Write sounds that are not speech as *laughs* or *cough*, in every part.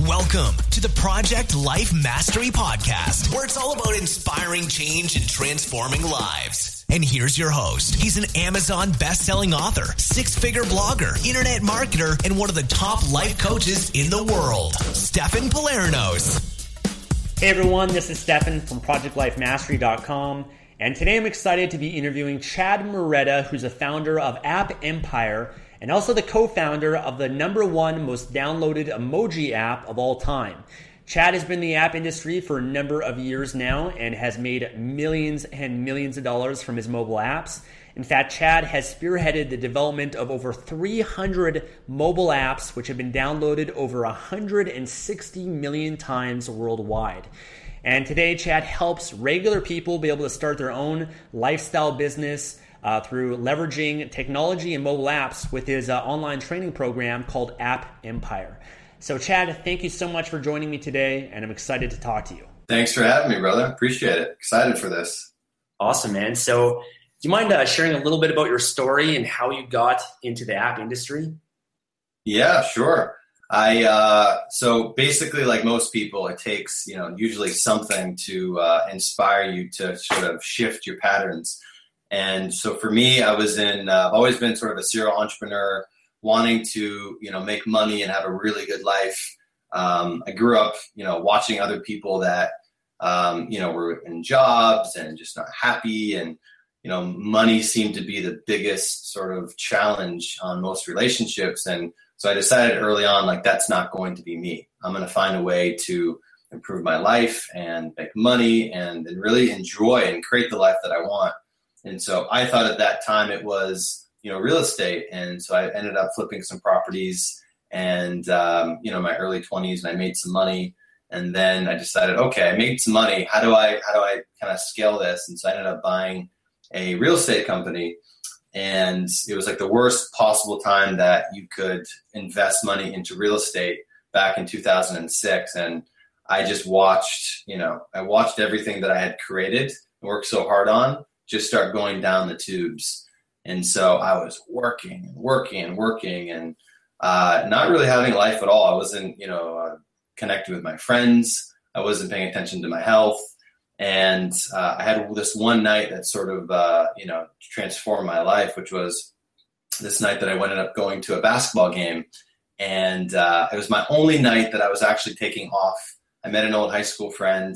Welcome to the Project Life Mastery Podcast, where it's all about inspiring change and transforming lives. And here's your host. He's an Amazon best-selling author, six-figure blogger, internet marketer, and one of the top life coaches in the world, Stefan Pylarinos. Hey everyone, this is Stefan from ProjectLifeMastery.com. And today I'm excited to be interviewing Chad Mureta, who's a founder of App Empire and also the co founder of the number one most downloaded emoji app of all time. Chad has been in the app industry for a number of years now and has made millions and millions of dollars from his mobile apps. In fact, Chad has spearheaded the development of over 300 mobile apps, which have been downloaded over 160 million times worldwide. And today, Chad helps regular people be able to start their own lifestyle business uh, through leveraging technology and mobile apps with his uh, online training program called App Empire. So, Chad, thank you so much for joining me today, and I'm excited to talk to you. Thanks for having me, brother. Appreciate it. Excited for this. Awesome, man. So, do you mind uh, sharing a little bit about your story and how you got into the app industry? Yeah, sure. I uh, so basically, like most people, it takes you know usually something to uh, inspire you to sort of shift your patterns. And so for me, I was in, uh, I've always been sort of a serial entrepreneur, wanting to, you know, make money and have a really good life. Um, I grew up, you know, watching other people that, um, you know, were in jobs and just not happy. And, you know, money seemed to be the biggest sort of challenge on most relationships. And so I decided early on, like, that's not going to be me. I'm going to find a way to improve my life and make money and, and really enjoy and create the life that I want. And so I thought at that time it was, you know, real estate. And so I ended up flipping some properties and, um, you know, my early 20s and I made some money. And then I decided, okay, I made some money. How do I, how do I kind of scale this? And so I ended up buying a real estate company. And it was like the worst possible time that you could invest money into real estate back in 2006. And I just watched, you know, I watched everything that I had created and worked so hard on just start going down the tubes. And so I was working and working and working and uh, not really having life at all. I wasn't, you know, uh, connecting with my friends. I wasn't paying attention to my health. And uh, I had this one night that sort of, uh, you know, transformed my life, which was this night that I ended up going to a basketball game. And uh, it was my only night that I was actually taking off. I met an old high school friend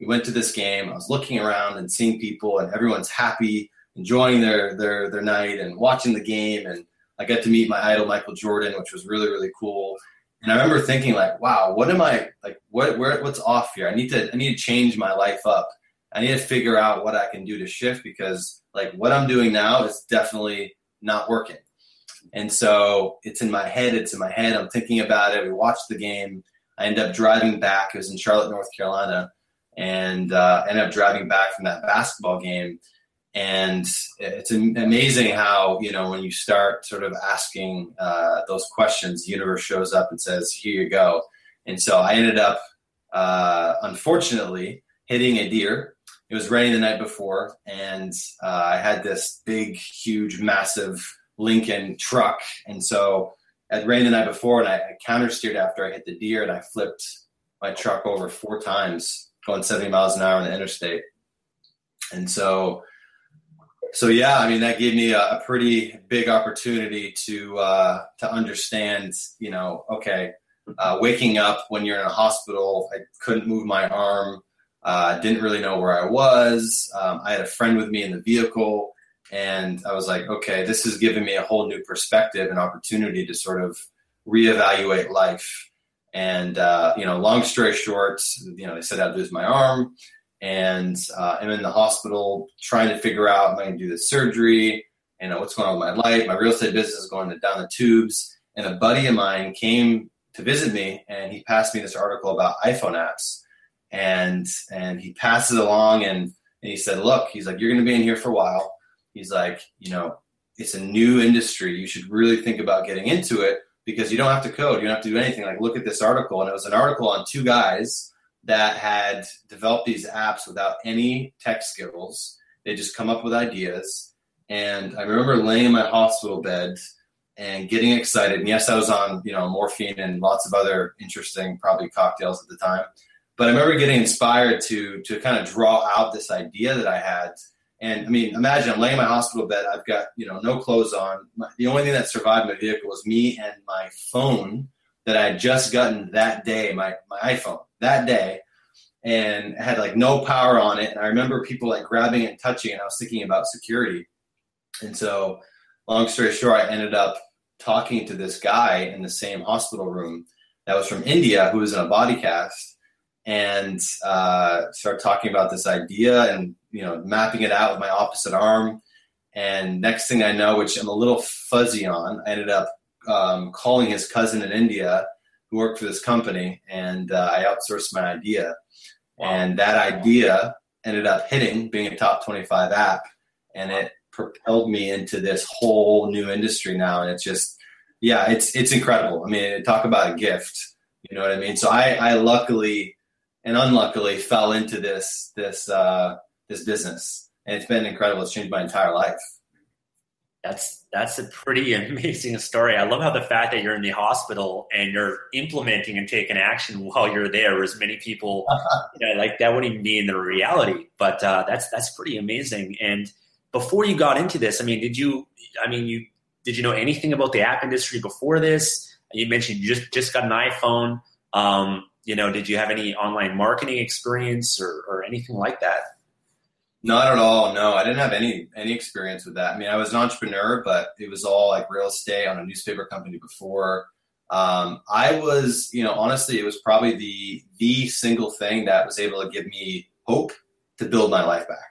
we went to this game. I was looking around and seeing people, and everyone's happy, enjoying their their their night and watching the game. And I got to meet my idol Michael Jordan, which was really really cool. And I remember thinking like, wow, what am I like? What where what's off here? I need to I need to change my life up. I need to figure out what I can do to shift because like what I'm doing now is definitely not working. And so it's in my head. It's in my head. I'm thinking about it. We watched the game. I end up driving back. It was in Charlotte, North Carolina and uh, ended up driving back from that basketball game. And it's amazing how you know when you start sort of asking uh, those questions, the universe shows up and says, "Here you go." And so I ended up, uh, unfortunately, hitting a deer. It was raining the night before, and uh, I had this big, huge, massive Lincoln truck, and so it rained the night before, and I, I counter steered after I hit the deer, and I flipped my truck over four times going 70 miles an hour on the interstate. And so, so yeah, I mean, that gave me a, a pretty big opportunity to, uh, to understand, you know, okay, uh, waking up when you're in a hospital, I couldn't move my arm. Uh, didn't really know where I was. Um, I had a friend with me in the vehicle, and I was like, okay, this is giving me a whole new perspective and opportunity to sort of reevaluate life And uh, you know, long story short, you know, they said I'd lose my arm, and uh, I'm in the hospital trying to figure out am I going to do this surgery? You know, what's going on with my life? My real estate business is going down the tubes. And a buddy of mine came to visit me, and he passed me this article about iPhone apps, and and he passes it along, and, and he said, look, he's like, you're going to be in here for a while. He's like, you know, it's a new industry. You should really think about getting into it because you don't have to code. You don't have to do anything. Like, look at this article. And it was an article on two guys that had developed these apps without any tech skills. They just come up with ideas. And I remember laying in my hospital bed and getting excited. And yes, I was on, you know, morphine and lots of other interesting, probably cocktails at the time. But I remember getting inspired to to kind of draw out this idea that I had and I mean, imagine I'm laying in my hospital bed. I've got you know no clothes on. My, the only thing that survived my vehicle was me and my phone that I had just gotten that day. My my iPhone that day, and had like no power on it. And I remember people like grabbing and touching And I was thinking about security, and so long story short, I ended up talking to this guy in the same hospital room that was from India who was in a body cast and uh, started talking about this idea and you know mapping it out with my opposite arm. And next thing I know, which I'm a little fuzzy on, I ended up um, calling his cousin in India who worked for this company, and uh, I outsourced my idea. Wow. And that idea ended up hitting, being a top 25 app, and it propelled me into this whole new industry now. And it's just, yeah, it's it's incredible. I mean, talk about a gift. You know what I mean? So I, I luckily and unluckily fell into this this uh, this business, and it's been incredible. It's changed my entire life. That's that's a pretty *laughs* amazing story. I love how the fact that you're in the hospital and you're implementing and taking action while you're there. As many people, *laughs* you know, like that wouldn't even be in the reality. But uh, that's that's pretty amazing. And before you got into this, I mean, did you? I mean, you did you know anything about the app industry before this? You mentioned you just just got an iPhone. Um, you know, did you have any online marketing experience or, or anything like that? Not at all. No, I didn't have any any experience with that. I mean, I was an entrepreneur, but it was all like real estate on a newspaper company before. Um, I was, you know, honestly, it was probably the the single thing that was able to give me hope to build my life back.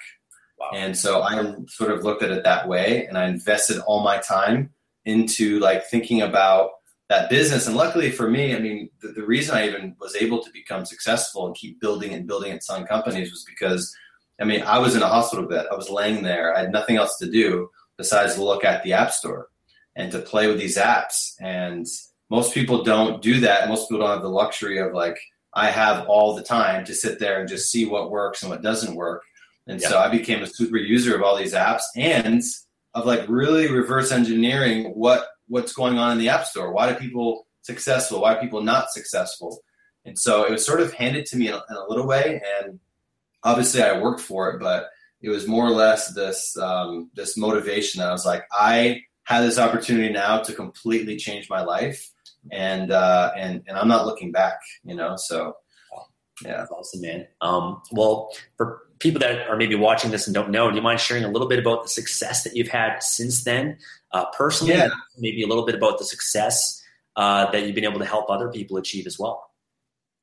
Wow. And so I sort of looked at it that way, and I invested all my time into like thinking about that business. And luckily for me, I mean, the, the, reason I even was able to become successful and keep building and building and selling companies was because, I mean, I was in a hospital bed. I was laying there. I had nothing else to do besides look at the app store and to play with these apps. And most people don't do that. Most people don't have the luxury of like, I have all the time to sit there and just see what works and what doesn't work. And yeah. so I became a super user of all these apps and of like really reverse engineering what what's going on in the app store. Why do people successful? Why are people not successful? And so it was sort of handed to me in a, in a little way, and obviously I worked for it, but it was more or less this um, this motivation that I was like, I had this opportunity now to completely change my life, and uh, and and I'm not looking back, you know. So yeah, awesome, man. Um, well, for people that are maybe watching this and don't know, do you mind sharing a little bit about the success that you've had since then, uh, personally? Yeah. Maybe a little bit about the success uh, that you've been able to help other people achieve as well.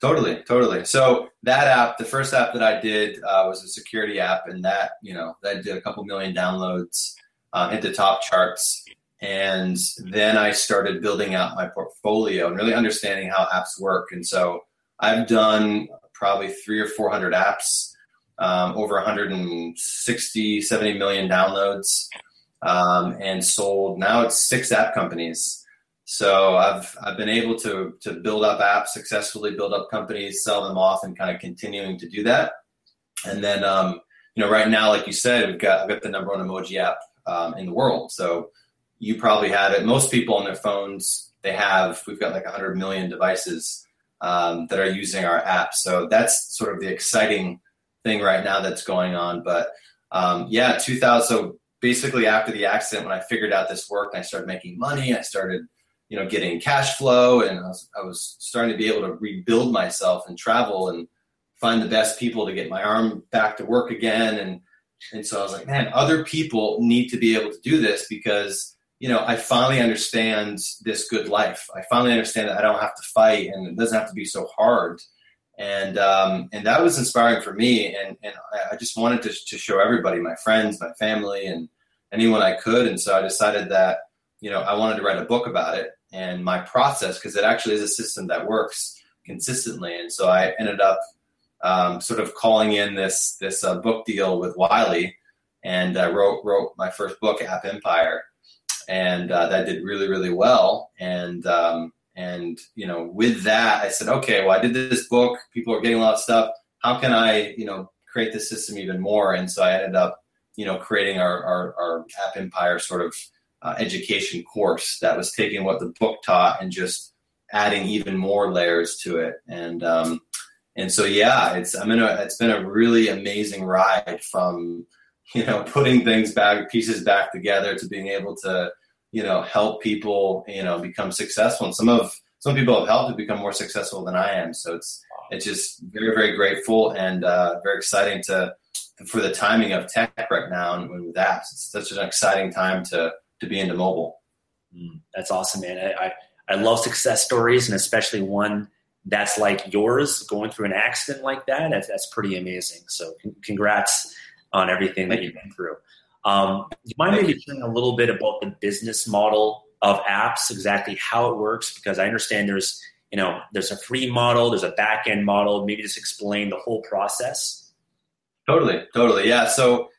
Totally, totally. So that app, the first app that I did uh, was a security app, and that you know that did a couple million downloads, uh, hit the top charts, and then I started building out my portfolio and really understanding how apps work. And so I've done probably three or four hundred apps um, over 160, 70 million downloads, um, and sold. Now it's six app companies. So I've I've been able to to build up apps successfully, build up companies, sell them off, and kind of continuing to do that. And then um, you know, right now, like you said, we've got I've got the number one emoji app um, in the world. So you probably have it. Most people on their phones they have. We've got like 100 million devices um, that are using our app. So that's sort of the exciting thing right now that's going on. But um, yeah, 2000. So basically, after the accident, when I figured out this work, I started making money. I started, you know, getting cash flow, and I was, I was starting to be able to rebuild myself and travel and find the best people to get my arm back to work again. And and so I was like, man, other people need to be able to do this because you know, I finally understand this good life. I finally understand that I don't have to fight and it doesn't have to be so hard. And um, and that was inspiring for me. And and I just wanted to to show everybody, my friends, my family, and anyone I could. And so I decided that you know I wanted to write a book about it and my process because it actually is a system that works consistently. And so I ended up um, sort of calling in this this uh, book deal with Wiley and uh, wrote wrote my first book, App Empire. And uh, that did really really well. And um, and you know with that i said okay well i did this book. People are getting a lot of stuff. How can i you know create the system even more? And so i ended up you know creating our our, our app empire sort of uh, education course that was taking what the book taught and just adding even more layers to it and um, and so yeah it's i'm in a it's been a really amazing ride from you know, *laughs* putting things back, pieces back together to being able to, you know, help people, you know, become successful. And some of some people have helped to become more successful than I am. So it's it's just very very grateful and uh, very exciting to for the timing of tech right now and with apps. It's such an exciting time to to be into mobile. Mm, that's awesome, man. I, I I love success stories and especially one that's like yours going through an accident like that. That's, that's pretty amazing. So congrats on everything that you've been through. Um, do you mind maybe sharing a little bit about the business model of apps, exactly how it works? Because I understand there's you know there's a free model, there's a back end model. Maybe just explain the whole process. Totally, totally, yeah. So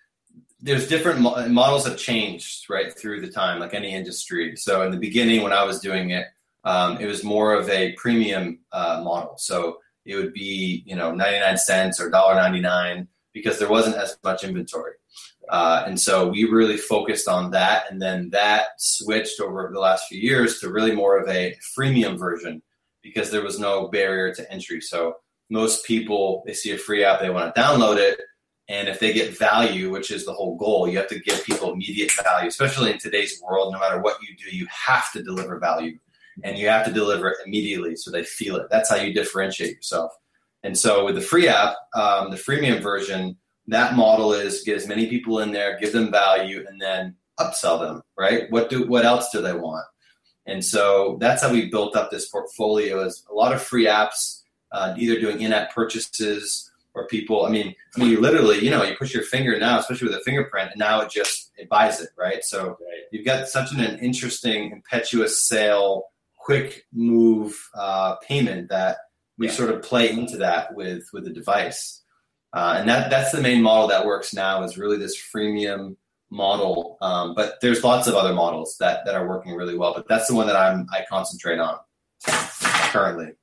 there's different mo- models have changed right through the time, like any industry. So in the beginning, when I was doing it, um, it was more of a premium uh, model. So it would be you know 99 cents or $1.99 because there wasn't as much inventory. Uh, and so we really focused on that. And then that switched over the last few years to really more of a freemium version because there was no barrier to entry. So most people, they see a free app, they want to download it. And if they get value, which is the whole goal, you have to give people immediate value, especially in today's world. No matter what you do, you have to deliver value and you have to deliver it immediately so they feel it. That's how you differentiate yourself. And so with the free app, um, the freemium version, that model is get as many people in there, give them value, and then upsell them. Right? What do what else do they want? And so that's how we built up this portfolio. Is a lot of free apps, uh, either doing in-app purchases or people. I mean, I mean, you literally, you know, you push your finger now, especially with a fingerprint, and now it just it buys it, right? So right. you've got such an, an interesting, impetuous sale, quick move uh, payment that we yeah. sort of play into that with with the device. Uh, and that that's the main model that works now is really this freemium model. Um, but there's lots of other models that that are working really well. But that's the one that I'm I concentrate on currently.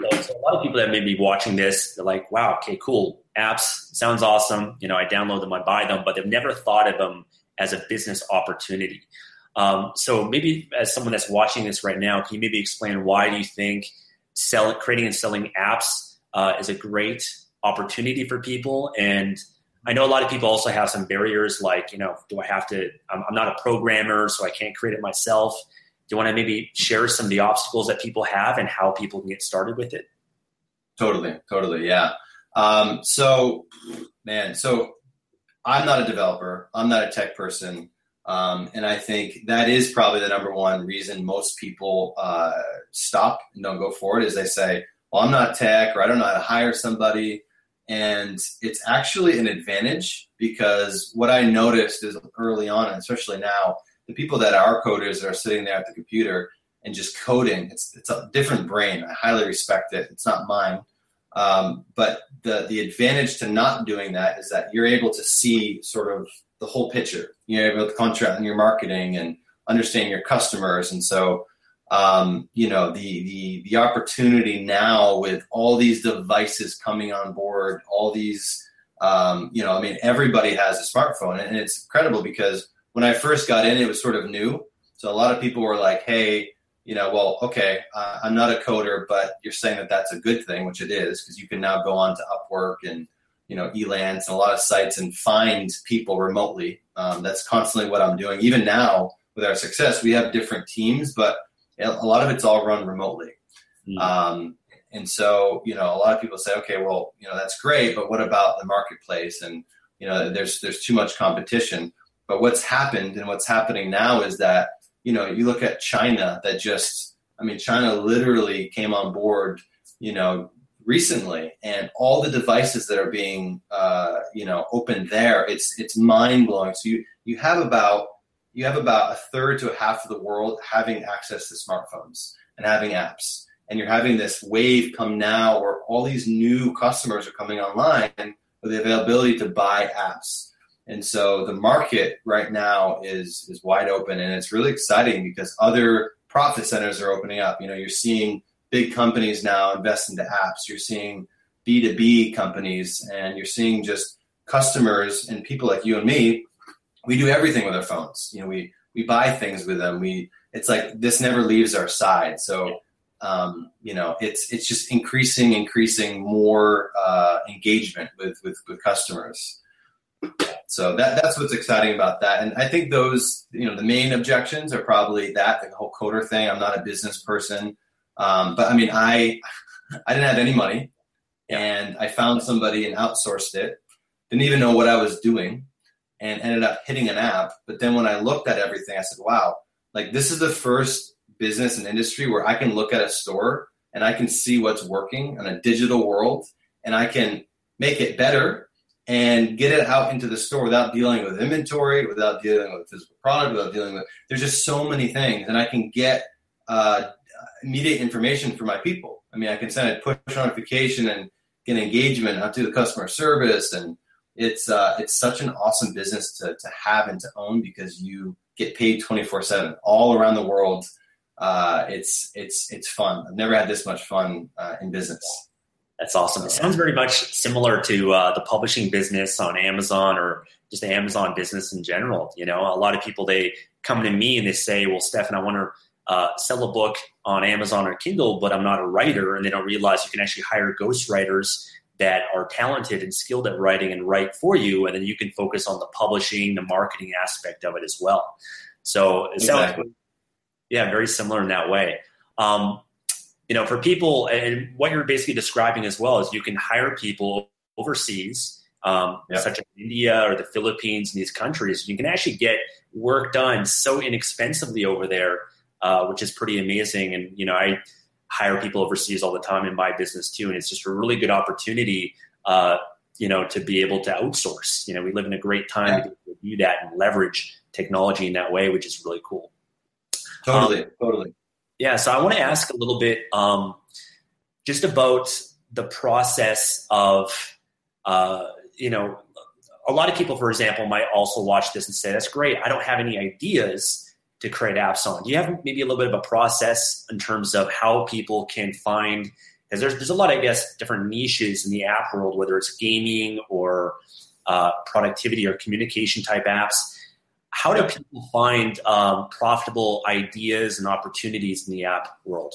So a lot of people that may be watching this, they're like, "Wow, okay, cool, apps sounds awesome." You know, I download them, I buy them, but they've never thought of them as a business opportunity. Um, so maybe as someone that's watching this right now, can you maybe explain why do you think selling, creating and selling apps uh, is a great opportunity for people. And I know a lot of people also have some barriers, like you know, do I have to? I'm, I'm not a programmer, so I can't create it myself. You want to maybe share some of the obstacles that people have and how people can get started with it? Totally, totally, yeah. Um, so, man, so I'm not a developer. I'm not a tech person. Um, and I think that is probably the number one reason most people uh, stop and don't go forward is they say, well, I'm not tech or I don't know how to hire somebody. And it's actually an advantage because what I noticed is early on, and especially now, the people that are coders that are sitting there at the computer and just coding, it's, it's a different brain. I highly respect it. It's not mine. Um, but the, the advantage to not doing that is that you're able to see sort of the whole picture. You're able to contract in your marketing and understand your customers. And so, um, you know, the, the, the opportunity now with all these devices coming on board, all these, um, you know, I mean, everybody has a smartphone and it's incredible because when I first got in, it was sort of new. So a lot of people were like, Hey, you know, well, okay, uh, I'm not a coder, but you're saying that that's a good thing, which it is, because you can now go on to Upwork and you know Elance and a lot of sites and find people remotely. Um, that's constantly what I'm doing. Even now with our success, we have different teams, but a lot of it's all run remotely. Mm-hmm. Um, and so you know, a lot of people say, okay, well, you know, that's great, but what about the marketplace? And you know, there's there's too much competition. But what's happened and what's happening now is that you know, you look at China that just, I mean, China literally came on board, you know, recently, and all the devices that are being, uh, you know, opened there, it's it's mind blowing. So you you have about you have about a third to a half of the world having access to smartphones and having apps, and you're having this wave come now where all these new customers are coming online with the availability to buy apps. And so the market right now is is wide open, and it's really exciting because other profit centers are opening up. You know, you're seeing big companies now invest into apps. You're seeing B2B companies, and you're seeing just customers and people like you and me. We do everything with our phones. You know, we we buy things with them. We it's like this never leaves our side. So um, you know, it's it's just increasing, increasing more uh, engagement with with with customers. So that that's what's exciting about that. And I think those, you know, the main objections are probably that the whole coder thing. I'm not a business person, um, but I mean, I *laughs* I didn't have any money, and I found somebody and outsourced it. Didn't even know what I was doing, and ended up hitting an app. But then when I looked at everything, I said, "Wow, like this is the first business and industry where I can look at a store and I can see what's working in a digital world, and I can make it better." And get it out into the store without dealing with inventory, without dealing with physical product, without dealing with. There's just so many things, and I can get uh, immediate information for my people. I mean, I can send a push notification and get engagement up to the customer service, and it's uh, it's such an awesome business to to have and to own because you get paid 24 seven all around the world. Uh, it's it's it's fun. I've never had this much fun uh, in business. That's awesome. It sounds very much similar to uh, the publishing business on Amazon or just the Amazon business in general. You know, a lot of people they come to me and they say, "Well, Stefan, I want to uh, sell a book on Amazon or Kindle, but I'm not a writer," and they don't realize you can actually hire ghostwriters that are talented and skilled at writing and write for you, and then you can focus on the publishing, the marketing aspect of it as well. So it exactly. sounds, yeah, very similar in that way. Um, you know, for people, and what you're basically describing as well is you can hire people overseas, um, such as India or the Philippines and these countries. You can actually get work done so inexpensively over there, uh, which is pretty amazing. And you know, I hire people overseas all the time in my business too, and it's just a really good opportunity. Uh, you know, to be able to outsource. You know, we live in a great time yeah. to do that and leverage technology in that way, which is really cool. Totally, um, totally. Yeah, so I want to ask a little bit um, just about the process of, uh, you know, a lot of people, for example, might also watch this and say, that's great. I don't have any ideas to create apps on. Do you have maybe a little bit of a process in terms of how people can find, because there's, there's a lot, I guess, different niches in the app world, whether it's gaming or uh, productivity or communication type apps how do people find um, profitable ideas and opportunities in the app world?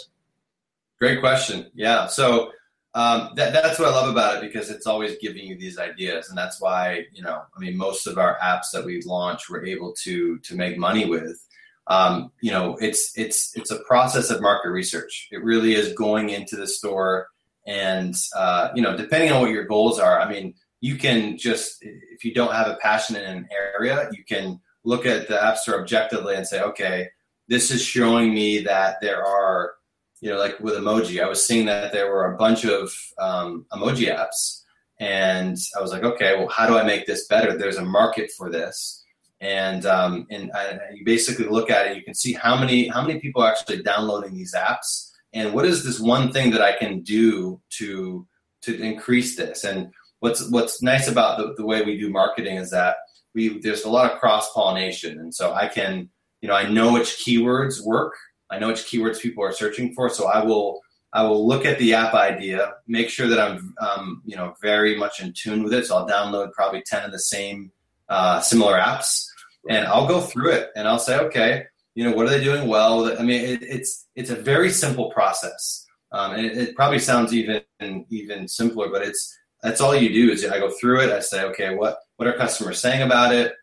Great question. Yeah. So um, that, that's what I love about it because it's always giving you these ideas, and that's why you know, I mean, most of our apps that we launch, we're able to to make money with. Um, you know, it's it's it's a process of market research. It really is going into the store, and uh, you know, depending on what your goals are, I mean, you can just if you don't have a passion in an area, you can look at the App Store objectively and say, okay, this is showing me that there are, you know, like with emoji, I was seeing that there were a bunch of um, emoji apps. And I was like, okay, well, how do I make this better? There's a market for this. And um, and I, you basically look at it, you can see how many how many people are actually downloading these apps, and what is this one thing that I can do to to increase this? And what's what's nice about the, the way we do marketing is that we there's a lot of cross pollination, and so I can you know I know which keywords work. I know which keywords people are searching for, so I will I will look at the app idea, make sure that I'm um, you know very much in tune with it. So I'll download probably ten of the same uh, similar apps, and I'll go through it and I'll say, okay, you know, what are they doing well? I mean, it, it's it's a very simple process, um, and it, it, probably sounds even even simpler, but it's that's all you do is I go through it. I say, okay, what what are customers saying about it?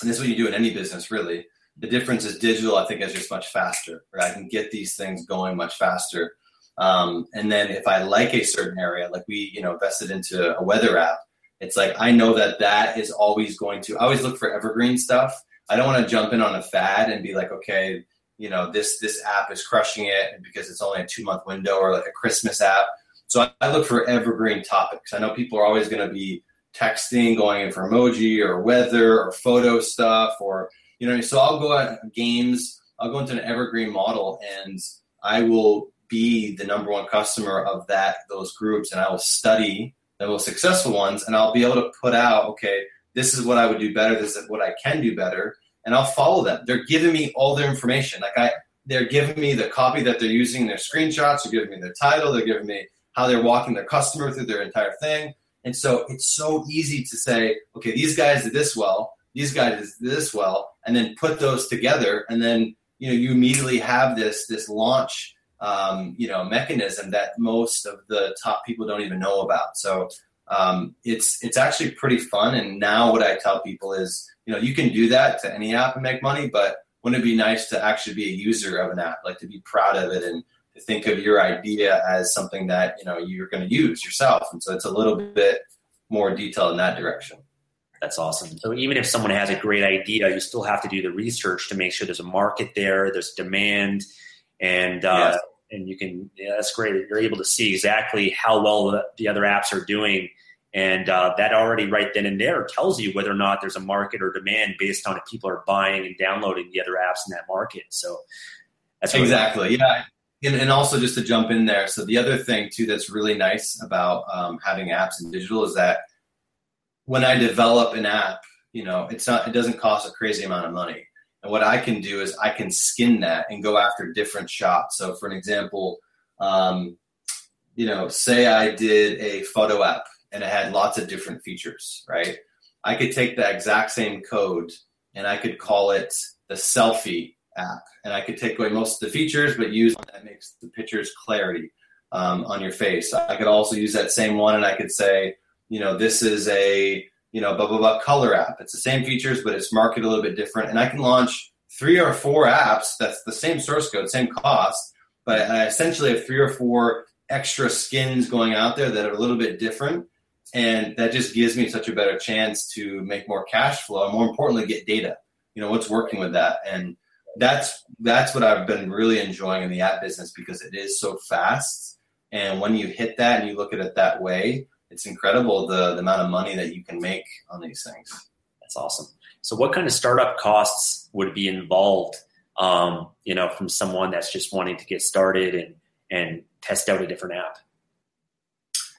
And this is what you do in any business, really. The difference is digital. I think is just much faster. Right? I can get these things going much faster. Um, and then if I like a certain area, like we, you know, invested into a weather app, it's like I know that that is always going to. I always look for evergreen stuff. I don't want to jump in on a fad and be like, okay, you know this this app is crushing it because it's only a two month window or like a Christmas app. So I, I look for evergreen topics. I know people are always going to be texting, going in for emoji or weather or photo stuff or you know. So I'll go at games. I'll go into an evergreen model and I will be the number one customer of that those groups and I will study the most successful ones and I'll be able to put out okay this is what I would do better this is what I can do better and I'll follow them they're giving me all their information like I they're giving me the copy that they're using their screenshots they're giving me their title they're giving me how they're walking their customer through their entire thing and so it's so easy to say okay these guys did this well these guys did this well and then put those together and then you know you immediately have this this launch um, you know mechanism that most of the top people don't even know about. So um, it's it's actually pretty fun. And now what I tell people is you know you can do that to any app and make money, but wouldn't it be nice to actually be a user of an app, like to be proud of it and think of your idea as something that you know you're going to use yourself. And so it's a little bit more detailed in that direction. That's awesome. So even if someone has a great idea, you still have to do the research to make sure there's a market there, there's demand, and uh, yes. and you can. Yeah, that's great. You're able to see exactly how well the, the other apps are doing, and uh, that already right then and there tells you whether or not there's a market or demand based on if people are buying and downloading the other apps in that market. So that's exactly yeah. And, and, also just to jump in there, so the other thing too that's really nice about um, having apps in digital is that when I develop an app, you know, it's not it doesn't cost a crazy amount of money. And what I can do is I can skin that and go after different shots. So for an example, um, you know, say I did a photo app and it had lots of different features, right? I could take the exact same code and I could call it the selfie app. And I could take away most of the features, but use that makes the pictures clarity um, on your face. I could also use that same one and I could say, you know, this is a, you know, blah, blah, blah color app. It's the same features, but it's marketed a little bit different. And I can launch three or four apps that's the same source code, same cost, but I essentially have three or four extra skins going out there that are a little bit different. And that just gives me such a better chance to make more cash flow and more importantly, get data. You know, what's working with that. And that's that's what I've been really enjoying in the app business because it is so fast. And when you hit that and you look at it that way, it's incredible the, the amount of money that you can make on these things. That's awesome. So, what kind of startup costs would be involved? Um, you know, from someone that's just wanting to get started and and test out a different app.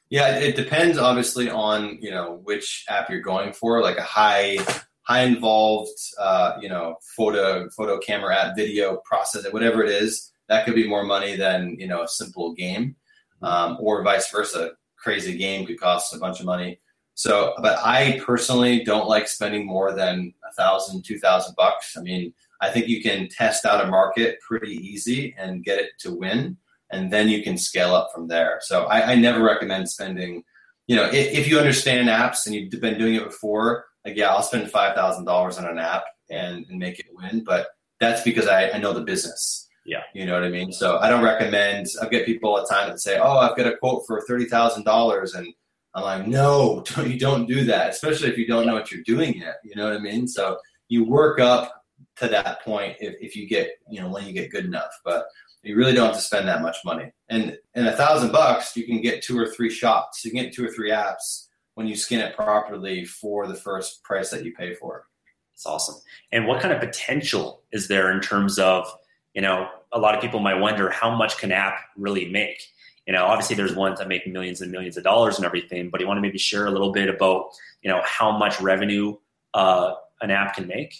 Yeah, it depends obviously on you know which app you're going for. Like a high high involved uh, you know photo photo camera app, video process, whatever it is, that could be more money than you know a simple game, um, or vice versa crazy game could cost a bunch of money. So, but I personally don't like spending more than a thousand, two thousand bucks. I mean, I think you can test out a market pretty easy and get it to win, and then you can scale up from there. So, I, I never recommend spending. You know, if, if, you understand apps and you've been doing it before, like yeah, I'll spend five thousand dollars on an app and, and make it win. But that's because I, I know the business. Yeah. You know what I mean? So I don't recommend, I get people all the time that say, oh, I've got a quote for $30,000. And I'm like, no, *laughs* don't, you don't do that, especially if you don't know what you're doing yet. You know what I mean? So you work up to that point if, if you get, you know, when you get good enough. But you really don't have to spend that much money. And in a thousand bucks, you can get two or three shots. You can get two or three apps when you skin it properly for the first price that you pay for it. It's awesome. And what kind of potential is there in terms of you know, a lot of people might wonder how much can app really make? You know, obviously there's ones that make millions and millions of dollars and everything, but you want to maybe share a little bit about, you know, how much revenue uh, an app can make?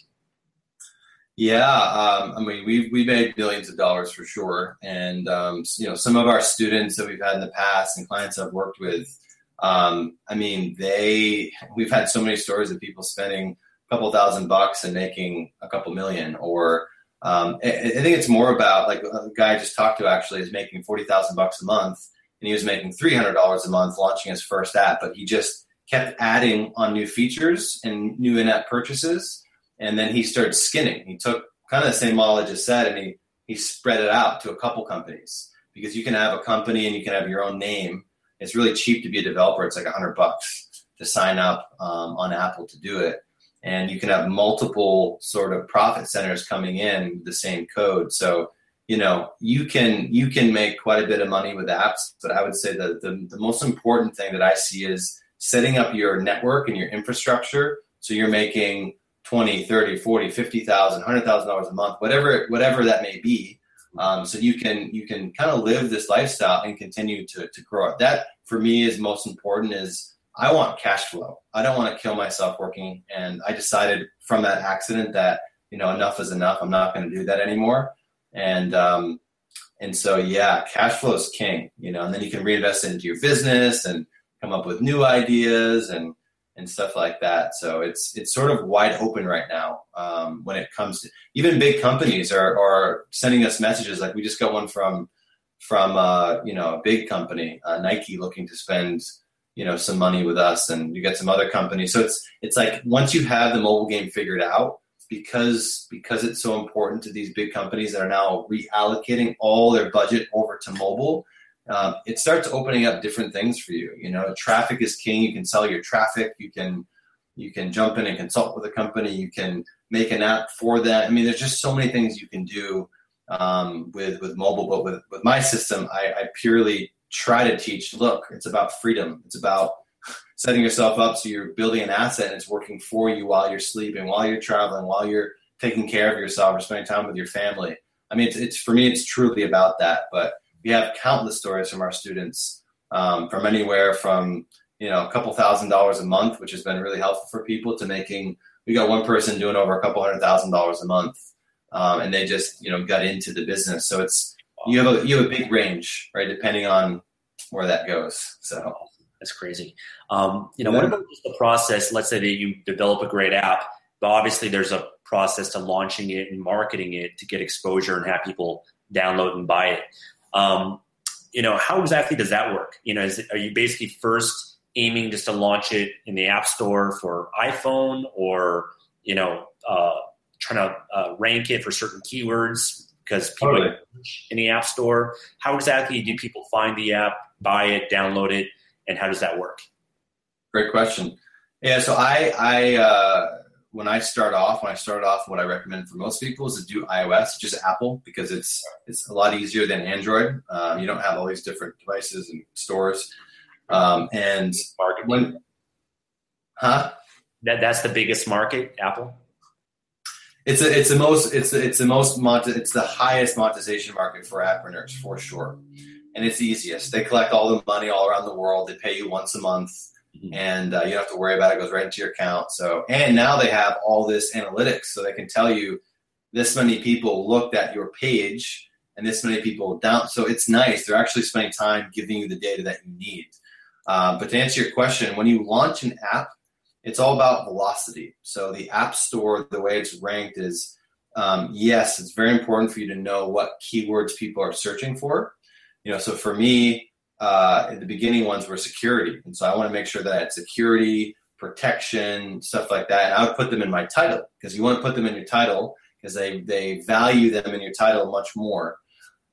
Yeah, um, I mean, we've we made billions of dollars for sure, and um, you know, some of our students that we've had in the past and clients I've worked with, um, I mean, they we've had so many stories of people spending a couple thousand bucks and making a couple million, or um, I, I, think it's more about like a guy I just talked to actually is making forty thousand bucks a month, and he was making three hundred dollars a month launching his first app, but he just kept adding on new features and new in-app purchases, and then he started skinning. He took kind of the same model I just said, and he he spread it out to a couple companies because you can have a company and you can have your own name. It's really cheap to be a developer. It's like a hundred bucks to sign up um, on Apple to do it and you can have multiple sort of profit centers coming in with the same code. So you know you can you can make quite a bit of money with apps, but I would say that the, the most important thing that I see is setting up your network and your infrastructure so you're making 20 30 40 50000 100000 dollars a month whatever whatever that may be um, so you can you can kind of live this lifestyle and continue to, to grow it. That for me is most important is i want cash flow. I don't want to kill myself working and i decided from that accident that you know enough is enough. I'm not going to do that anymore. And um, and so yeah cash flow is king you know and then you can reinvest into your business and come up with new ideas and and stuff like that. So it's it's sort of wide open right now um, when it comes to even big companies are are sending us messages. Like we just got one from from uh, you know a big company, uh, Nike, looking to spend you know some money with us, and you get some other companies. So it's it's like once you have the mobile game figured out, because because it's so important to these big companies that are now reallocating all their budget over to mobile um, it starts opening up different things for you. You know, traffic is king. You can sell your traffic. You can you can jump in and consult with a company. You can make an app for that. I mean, there's just so many things you can do um, with with mobile. But with with my system, I, I purely try to teach. Look, it's about freedom. It's about setting yourself up so you're building an asset and it's working for you while you're sleeping, while you're traveling, while you're taking care of yourself or spending time with your family. I mean, it's, it's for me, it's truly about that. But we have countless stories from our students um, from anywhere from you know a couple thousand dollars a month, which has been really helpful for people, to making. We got one person doing over a couple hundred thousand dollars a month, um, and they just you know got into the business. So it's you have a you have a big range, right? Depending on where that goes. So that's crazy. Um, you know, yeah. what about just the process? Let's say that you develop a great app, but obviously there's a process to launching it and marketing it to get exposure and have people download and buy it. Um, you know, how exactly does that work? You know, is it, are you basically first aiming just to launch it in the App Store for iPhone, or you know, uh, trying to uh, rank it for certain keywords because people totally. in the App Store? How exactly do people find the app, buy it, download it, and how does that work? Great question. Yeah, so I I uh, when I start off, when I started off, what I recommend for most people is to do iOS, just Apple, because it's it's a lot easier than Android. Um, you don't have all these different devices and stores. Um, and market, when, huh? That that's the biggest market, Apple. It's a, it's the most it's the, it's the most it's the highest monetization market for appreneurs for sure, and it's the easiest. They collect all the money all around the world. They pay you once a month. And uh, you don't have to worry about it. it. Goes right into your account. So, and now they have all this analytics, so they can tell you this many people looked at your page and this many people down. So it's nice. They're actually spending time giving you the data that you need. Uh, but to answer your question, when you launch an app, it's all about velocity. So the App Store, the way it's ranked is um, yes, it's very important for you to know what keywords people are searching for. You know, so for me, uh, the beginning ones were security. And so I want to make sure that security, protection, stuff like that. And I would put them in my title because you want to put them in your title because they, they value them in your title much more.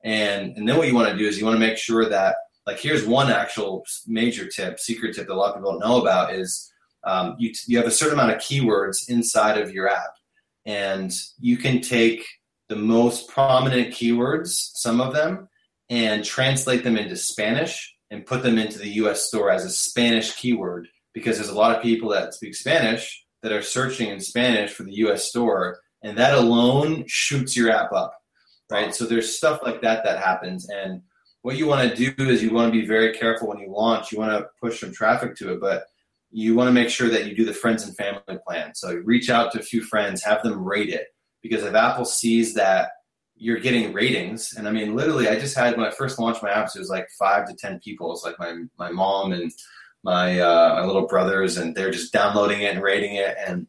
And, and then what you want to do is you want to make sure that, like, here's one actual major tip, secret tip that a lot of people don't know about is um, you, you have a certain amount of keywords inside of your app. And you can take the most prominent keywords, some of them, and translate them into Spanish and put them into the US store as a Spanish keyword because there's a lot of people that speak Spanish that are searching in Spanish for the US store and that alone shoots your app up right? So there's stuff like that that happens and what you want to do is you want to be very careful when you launch. You want to push some traffic to it but you want to make sure that you do the friends and family plan. So reach out to a few friends have them rate it because if apple sees that you're getting ratings. And I mean, literally, I just had when I first launched my apps, it was like five to ten people. It's like my my mom and my uh, my little brothers, and they're just downloading it and rating it. And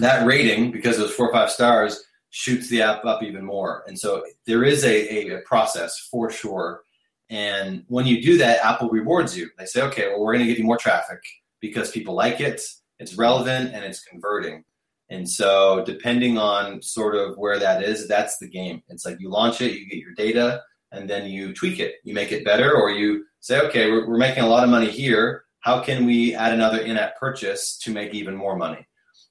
that rating, because it was four or five stars, shoots the app up even more. And so there is a, a, process for sure. And when you do that, Apple rewards you. They say, okay, well, we're going to give you more traffic because people like it, it's relevant, and it's converting. And so, depending on sort of where that is, that's the game. It's like you launch it, you get your data, and then you tweak it. You make it better, or you say, okay, we're, we're making a lot of money here. How can we add another in app purchase to make even more money?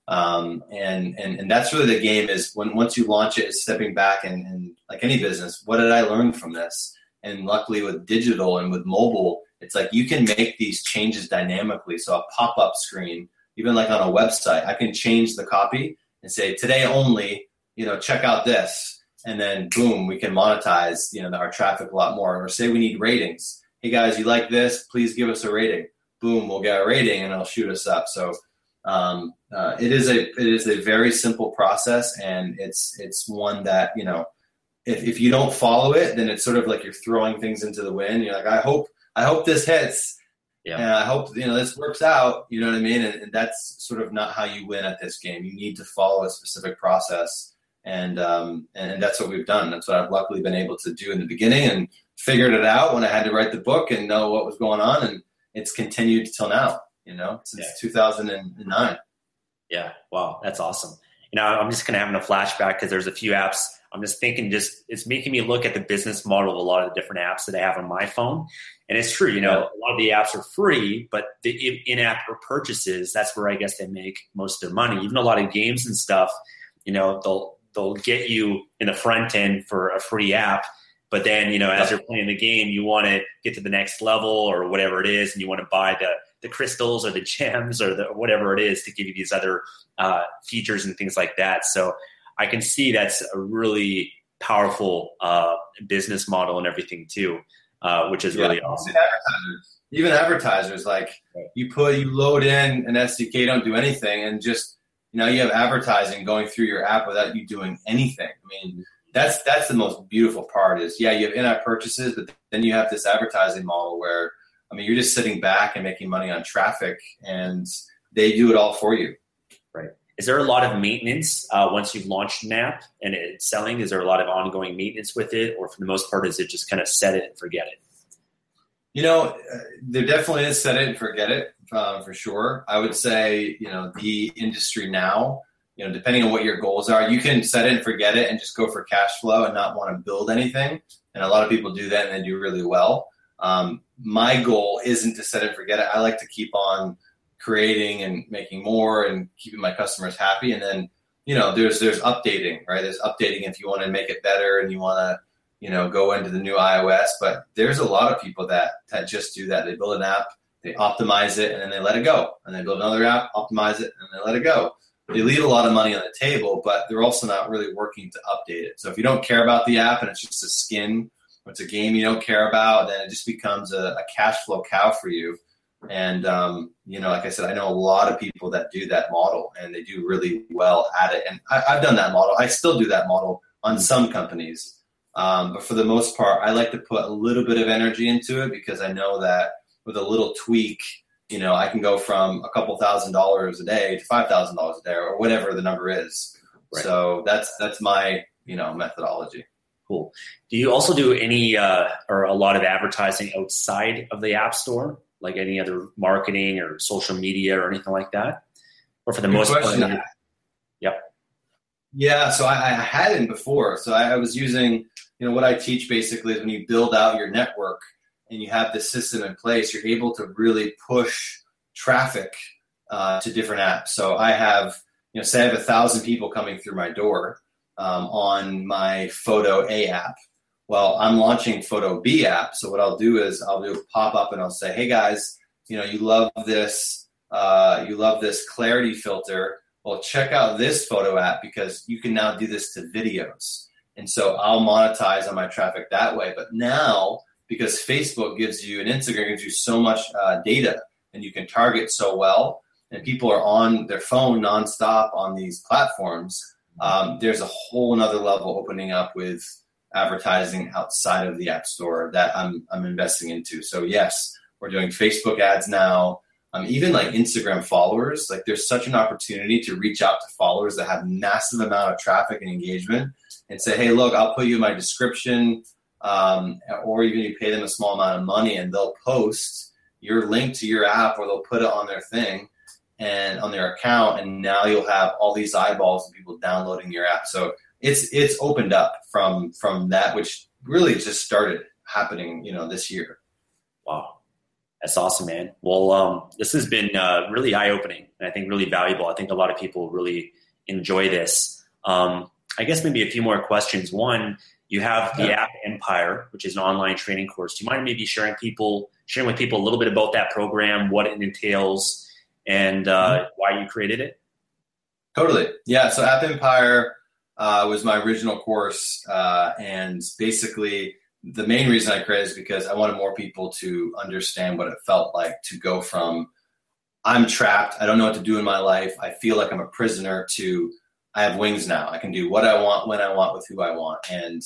Um, and, and and that's really the game is when once you launch it, is stepping back and, and like any business, what did I learn from this? And luckily with digital and with mobile, it's like you can make these changes dynamically. So a pop up screen, even like on a website, I can change the copy and say today only, you know, check out this, and then boom, we can monetize you know our traffic a lot more. Or say we need ratings. Hey guys, you like this? Please give us a rating. Boom, we'll get a rating and it'll shoot us up. So um, uh, it is a it is a very simple process, and it's it's one that you know if, if you don't follow it, then it's sort of like you're throwing things into the wind. You're like, I hope I hope this hits, yeah. and I hope you know this works out. You know what I mean? And, and, that's sort of not how you win at this game. You need to follow a specific process, and um, and that's what we've done. That's what I've luckily been able to do in the beginning, and figured it out when I had to write the book and know what was going on, and it's continued till now you know, since yeah. 2009. Yeah. Wow. That's awesome. You know, I'm just kind of having a flashback because there's a few apps. I'm just thinking, just it's making me look at the business model of a lot of the different apps that I have on my phone. And it's true, you know, a lot of the apps are free, but the in-app purchases, that's where I guess they make most of their money. Even a lot of games and stuff, you know, they'll they'll get you in the front end for a free app, but then, you know, as you're playing the game, you want to get to the next level or whatever it is, and you want to buy the the crystals or the *laughs* gems or the whatever it is to give you these other uh, features and things like that. So I can see that's a really powerful uh, business model and everything too, uh, which is yeah, really awesome. Advertisers, even advertisers, like right. you put you load in an SDK, don't do anything, and just you know you have advertising going through your app without you doing anything. I mean. That's that's the most beautiful part. Is yeah, you have in-app purchases, but then you have this advertising model where I mean, you're just sitting back and making money on traffic, and they do it all for you. Is there a lot of maintenance uh, once you've launched an app and it's selling? Is there a lot of ongoing maintenance with it, or for the most part, is it just kind of set it and forget it? You know, uh, there definitely is set it and forget it uh, for sure. I would say, you know, the industry now, you know, depending on what your goals are, you can set it and forget it and just go for cash flow and not want to build anything. And a lot of people do that and they do really well. Um, my goal isn't to set it and forget it. I like to keep on creating and making more and keeping my customers happy. And then, you know, there's there's updating, right? There's updating if you want to make it better and you want to, you know, go into the new iOS. But there's a lot of people that that just do that. They build an app, they optimize it, and then they let it go. And they build another app, optimize it, and they let it go. They leave a lot of money on the table, but they're also not really working to update it. So if you don't care about the app and it's just a skin it's a game you don't care about, then it just becomes a, a cash flow cow for you. And um, you know, like I said, I know a lot of people that do that model, and they do really well at it. And I, have done that model. I still do that model on some companies, um, but for the most part, I like to put a little bit of energy into it because I know that with a little tweak, you know, I can go from a couple thousand dollars a day to five thousand dollars a day, or whatever the number is. Right. So that's that's my you know methodology. Cool. Do you also do any uh, or a lot of advertising outside of the App Store, like any other marketing or social media or anything like that? Or for the Good most question. part? Yep. Yeah, so I, I hadn't before. So I, I was using, you know, what I teach basically is when you build out your network and you have this system in place, you're able to really push traffic uh, to different apps. So I have, you know, say I have a thousand people coming through my door um, on my Photo A app. Well, I'm launching Photo B app. So what I'll do is I'll do a pop up and I'll say, hey guys, you know, you love this, uh, you love this clarity filter. Well, check out this photo app because you can now do this to videos. And so I'll monetize on my traffic that way. But now, because Facebook gives you and Instagram gives you so much uh, data and you can target so well, and people are on their phone nonstop on these platforms, um, there's a whole another level opening up with advertising outside of the app store that I'm I'm investing into. So yes, we're doing Facebook ads now. Um, even like Instagram followers, like there's such an opportunity to reach out to followers that have massive amount of traffic and engagement, and say, hey, look, I'll put you in my description, um, or even you pay them a small amount of money, and they'll post your link to your app, or they'll put it on their thing, and on their account, and now you'll have all these eyeballs and people downloading your app. So it's it's opened up from from that, which really just started happening, you know, this year. Wow, That's awesome, man. Well, um, this has been uh, really eye opening and I think really valuable. I think a lot of people really enjoy this. Um, I guess maybe a few more questions. One, you have the App Empire, which is an online training course. Do you mind maybe sharing people, sharing with people a little bit about that program, what it entails, and uh, mm-hmm. why you created it? Totally. Yeah. So App Empire uh, was my original course, uh, and basically the main reason I created is because I wanted more people to understand what it felt like to go from I'm trapped, I don't know what to do in my life, I feel like I'm a prisoner to I have wings now. I can do what I want when I want with who I want, and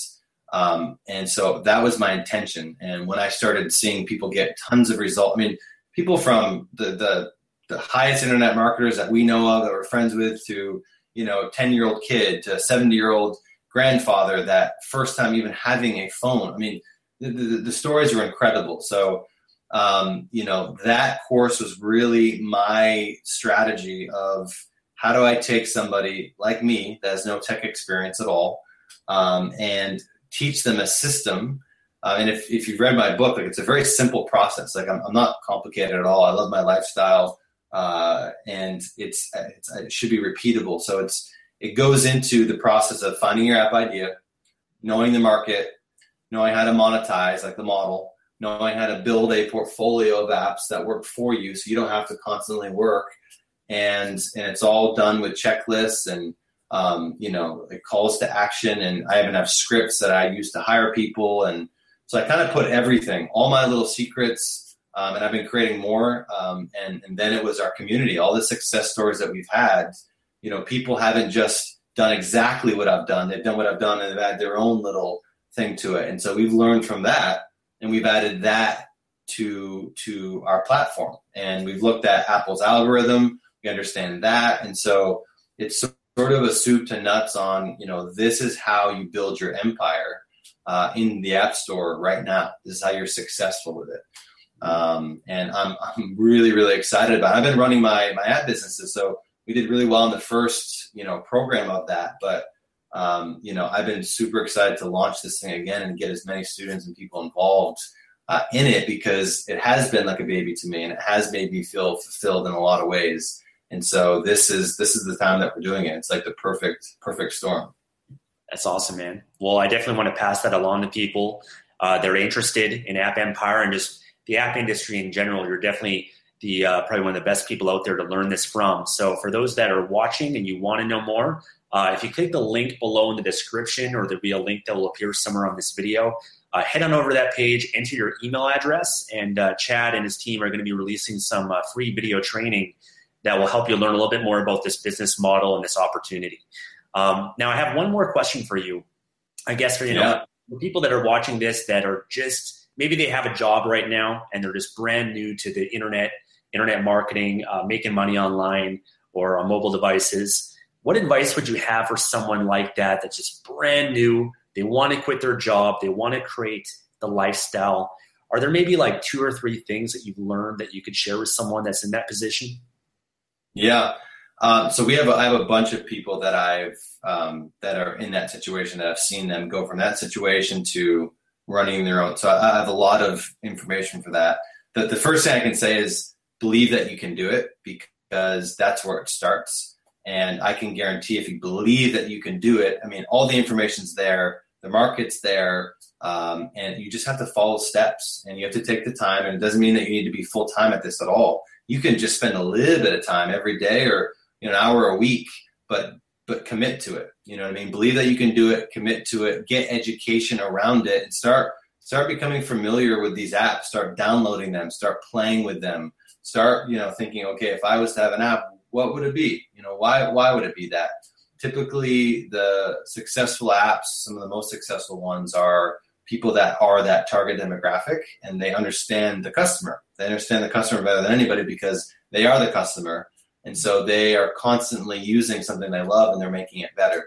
um, and so that was my intention. And when I started seeing people get tons of results, I mean, people from the the the highest internet marketers that we know of that we're friends with to you know 10 year old kid to 70 year old grandfather that first time even having a phone i mean the, the, the stories are incredible so um, you know that course was really my strategy of how do I take somebody like me that has no tech experience at all um, and teach them a system? Uh, and if, if you've read my book, like it's a very simple process. Like I'm, I'm not complicated at all. I love my lifestyle, uh, and it's, it's, it should be repeatable. So it's it goes into the process of finding your app idea, knowing the market, knowing how to monetize, like the model, knowing how to build a portfolio of apps that work for you, so you don't have to constantly work. And and it's all done with checklists and um, you know calls to action. And i even have scripts that i use to hire people. And so i kind of put everything all my little secrets um, and i've been creating more um, and and then it was our community all the success stories that we've had. You know people haven't just done exactly what i've done. They've done what i've done and they've added their own little thing to it. And so we've learned from that and we've added that to to our platform. And we've looked at apple's algorithm. We understand that, and so it's sort of a soup to nuts on you know this is how you build your empire uh, in the app store right now. This is how you're successful with it. Um, and I'm, I'm really really excited about. It. I've been running my my ad businesses, so we did really well in the first you know program of that, but um, you know I've been super excited to launch this thing again and get as many students and people involved uh, in it because it has been like a baby to me and it has made me feel fulfilled in a lot of ways. And so this is this is the time that we're doing it. It's like the perfect perfect storm. That's awesome, man. Well, I definitely want to pass that along to people uh, that are interested in App Empire and just the app industry in general. You're definitely the uh, probably one of the best people out there to learn this from. So for those that are watching and you want to know more, uh, if you click the link below in the description, or there'll be a link that will appear somewhere on this video. Uh, head on over to that page, enter your email address, and uh, Chad and his team are going to be releasing some uh, free video training that will help you learn a little bit more about this business model and this opportunity. Um, now, I have one more question for you. I guess for you yeah. know the people that are watching this that are just maybe they have a job right now and they're just brand new to the internet, internet marketing, uh, making money online or on mobile devices. What advice would you have for someone like that that's just brand new? They want to quit their job, they want to create the lifestyle. Are there maybe like two or three things that you've learned that you could share with someone that's in that position? Yeah. Um, so we have a, I have a bunch of people that I've um, that are in that situation that I've seen them go from that situation to running their own. So I, have a lot of information for that. The, the first thing I can say is believe that you can do it because that's where it starts. And I can guarantee if you believe that you can do it, I mean, all the information's there, the market's there, um, and you just have to follow steps and you have to take the time. And it doesn't mean that you need to be full time at this at all you can just spend a little bit of time every day or you know, an hour a week, but but commit to it. You know what I mean? Believe that you can do it, commit to it, get education around it, and start start becoming familiar with these apps. Start downloading them, start playing with them. Start, you know, thinking, okay, if I was to have an app, what would it be? You know, why why would it be that? Typically, the successful apps, some of the most successful ones, are people that are that target demographic and they understand the customer. They understand the customer better than anybody because they are the customer. And so they are constantly using something they love and they're making it better.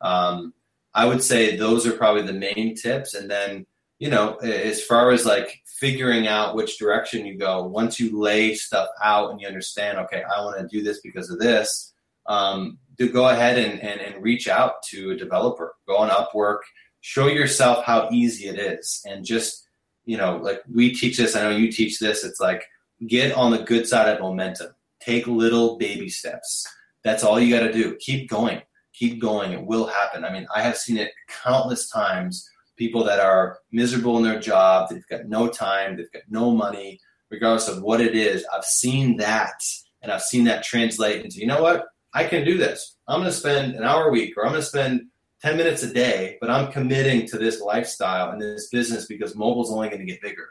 Um, I would say those are probably the main tips. And then, you know, as far as like figuring out which direction you go, once you lay stuff out and you understand, okay, I want to do this because of this, um, to go ahead and, and, and reach out to a developer, go on Upwork, show yourself how easy it is and just you know, like we teach this. I know you teach this. It's like get on the good side of momentum. Take little baby steps. That's all you got to do. Keep going. Keep going. It will happen. I mean, I have seen it countless times. People that are miserable in their job, they've got no time, they've got no money, regardless of what it is. I've seen that, and I've seen that translate into, you know what? I can do this. I'm going to spend an hour a week, or I'm going to spend 10 minutes a day, but I'm committing to this lifestyle and this business because mobile's only going to get bigger.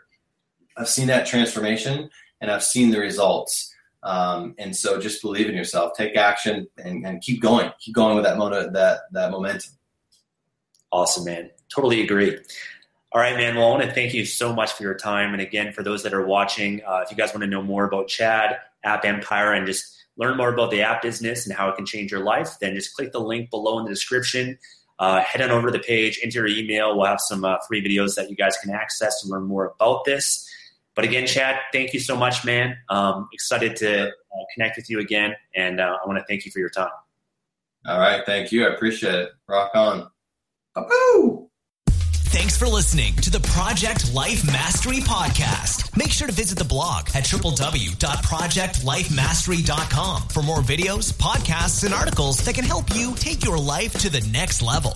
I've seen that transformation and I've seen the results. Um, and so just believe in yourself, take action and, and keep going, keep going with that, that, that momentum. Awesome, man. Totally agree. All right, man. Well, I want to thank you so much for your time. And again, for those that are watching, uh, if you guys want to know more about Chad, App Empire, and just learn more about the app business and how it can change your life, then just click the link below in the description uh, head on over to the page, enter your email. We'll have some uh, free videos that you guys can access to learn more about this. But again, Chad, thank you so much, man. Um, excited to uh, connect with you again, and uh, I want to thank you for your time. All right, thank you. I appreciate it. Rock on. Woo! Thanks for listening to the Project Life Mastery Podcast. Make sure to visit the blog at www.projectlifemastery.com for more videos, podcasts, and articles that can help you take your life to the next level.